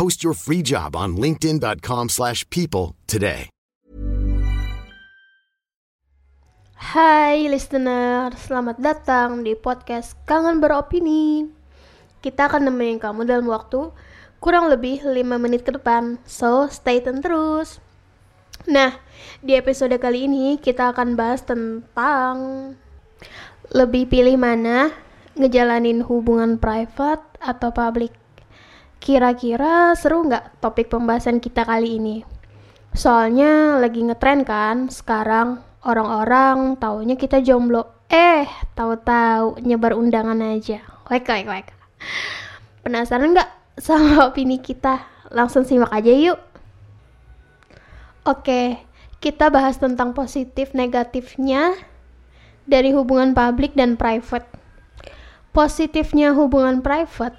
Post your free job on linkedin.com/people slash people today. Hai listener, selamat datang di podcast Kangen Beropini. Kita akan nemenin kamu dalam waktu kurang lebih 5 menit ke depan. So, stay tune terus. Nah, di episode kali ini kita akan bahas tentang lebih pilih mana ngejalanin hubungan private atau public. Kira-kira seru nggak topik pembahasan kita kali ini? Soalnya lagi ngetren kan sekarang orang-orang taunya kita jomblo. Eh, tahu-tahu nyebar undangan aja. Like, like, like. Penasaran nggak sama opini kita? Langsung simak aja yuk. Oke, kita bahas tentang positif negatifnya dari hubungan publik dan private. Positifnya hubungan private,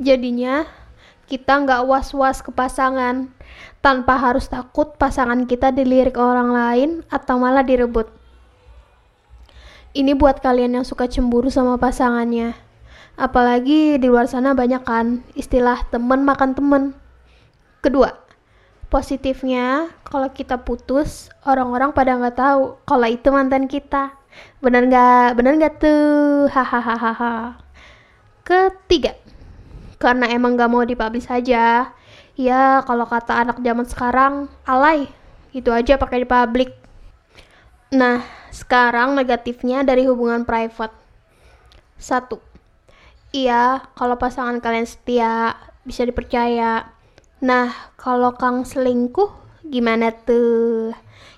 jadinya kita nggak was-was ke pasangan tanpa harus takut pasangan kita dilirik orang lain atau malah direbut. Ini buat kalian yang suka cemburu sama pasangannya. Apalagi di luar sana banyak kan istilah temen makan temen. Kedua, positifnya kalau kita putus, orang-orang pada nggak tahu kalau itu mantan kita. Bener nggak? Bener nggak tuh? Hahaha. Ketiga, karena emang nggak mau dipublish saja. Ya kalau kata anak zaman sekarang, alay. Itu aja pakai di publik. Nah, sekarang negatifnya dari hubungan private. Satu, iya kalau pasangan kalian setia, bisa dipercaya. Nah, kalau Kang selingkuh, gimana tuh?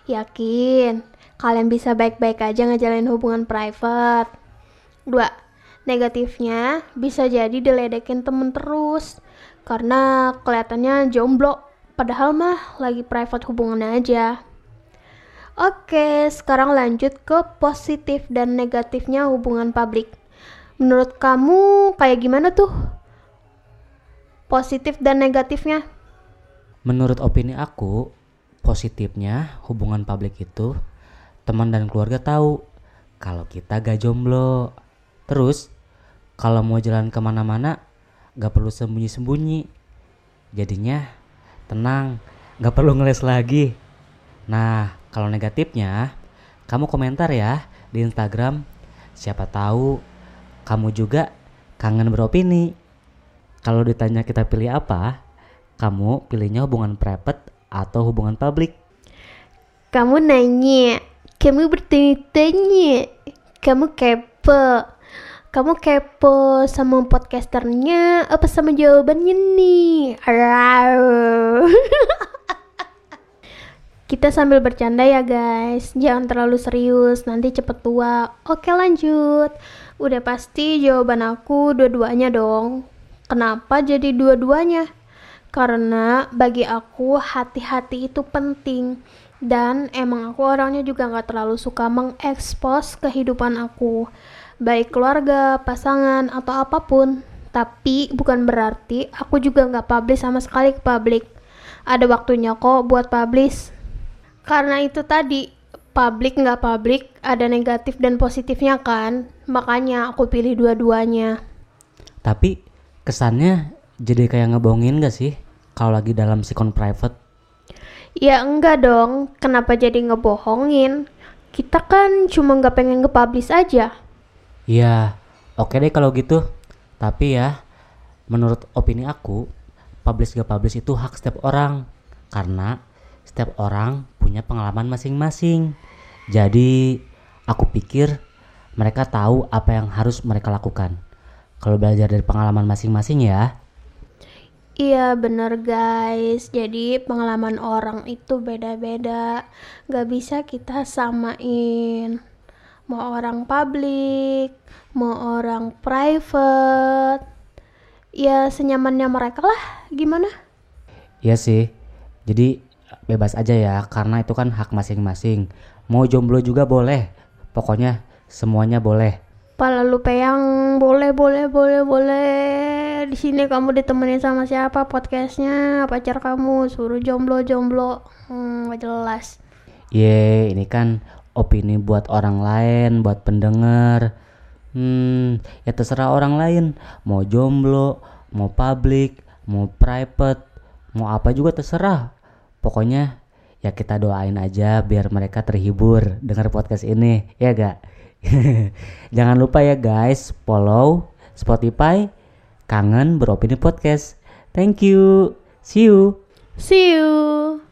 Yakin kalian bisa baik-baik aja ngejalanin hubungan private. Dua, negatifnya bisa jadi diledekin temen terus karena kelihatannya jomblo padahal mah lagi private hubungan aja. Oke, sekarang lanjut ke positif dan negatifnya hubungan publik. Menurut kamu kayak gimana tuh? Positif dan negatifnya? Menurut opini aku, positifnya hubungan publik itu teman dan keluarga tahu kalau kita gak jomblo. Terus kalau mau jalan ke mana-mana gak perlu sembunyi-sembunyi. Jadinya tenang, gak perlu ngeles lagi. Nah, kalau negatifnya, kamu komentar ya di Instagram. Siapa tahu kamu juga kangen beropini. Kalau ditanya kita pilih apa, kamu pilihnya hubungan private atau hubungan publik? Kamu nanya, kamu bertanya-tanya, kamu kepo. Kamu kepo sama podcasternya apa sama jawabannya nih? Kita sambil bercanda ya guys, jangan terlalu serius, nanti cepet tua. Oke lanjut, udah pasti jawaban aku dua-duanya dong. Kenapa jadi dua-duanya? Karena bagi aku hati-hati itu penting dan emang aku orangnya juga nggak terlalu suka mengekspos kehidupan aku, baik keluarga, pasangan atau apa pun. Tapi bukan berarti aku juga nggak publish sama sekali ke publik ada waktunya kok buat publish. Karena itu tadi, publik nggak publik, ada negatif dan positifnya kan. Makanya aku pilih dua-duanya. Tapi kesannya jadi kayak ngebohongin gak sih kalau lagi dalam sikon private? Ya enggak dong, kenapa jadi ngebohongin? Kita kan cuma nggak pengen nge-publish aja. Ya, oke deh kalau gitu. Tapi ya, menurut opini aku, publish gak publish itu hak setiap orang. Karena setiap orang punya pengalaman masing-masing. Jadi, aku pikir mereka tahu apa yang harus mereka lakukan. Kalau belajar dari pengalaman masing-masing ya. Iya bener guys, jadi pengalaman orang itu beda-beda Gak bisa kita samain Mau orang publik, mau orang private Ya senyamannya mereka lah, gimana? Iya sih. Jadi bebas aja ya karena itu kan hak masing-masing. Mau jomblo juga boleh. Pokoknya semuanya boleh. Pala lu peyang, boleh, boleh, boleh, boleh Di sini kamu ditemenin sama siapa podcastnya Pacar kamu, suruh jomblo-jomblo Hmm, gak jelas Ye, ini kan opini buat orang lain, buat pendengar. Hmm, ya terserah orang lain. Mau jomblo, mau public, mau private, mau apa juga terserah. Pokoknya ya kita doain aja biar mereka terhibur dengar podcast ini, ya gak? Jangan lupa ya guys, follow Spotify Kangen Beropini Podcast. Thank you. See you. See you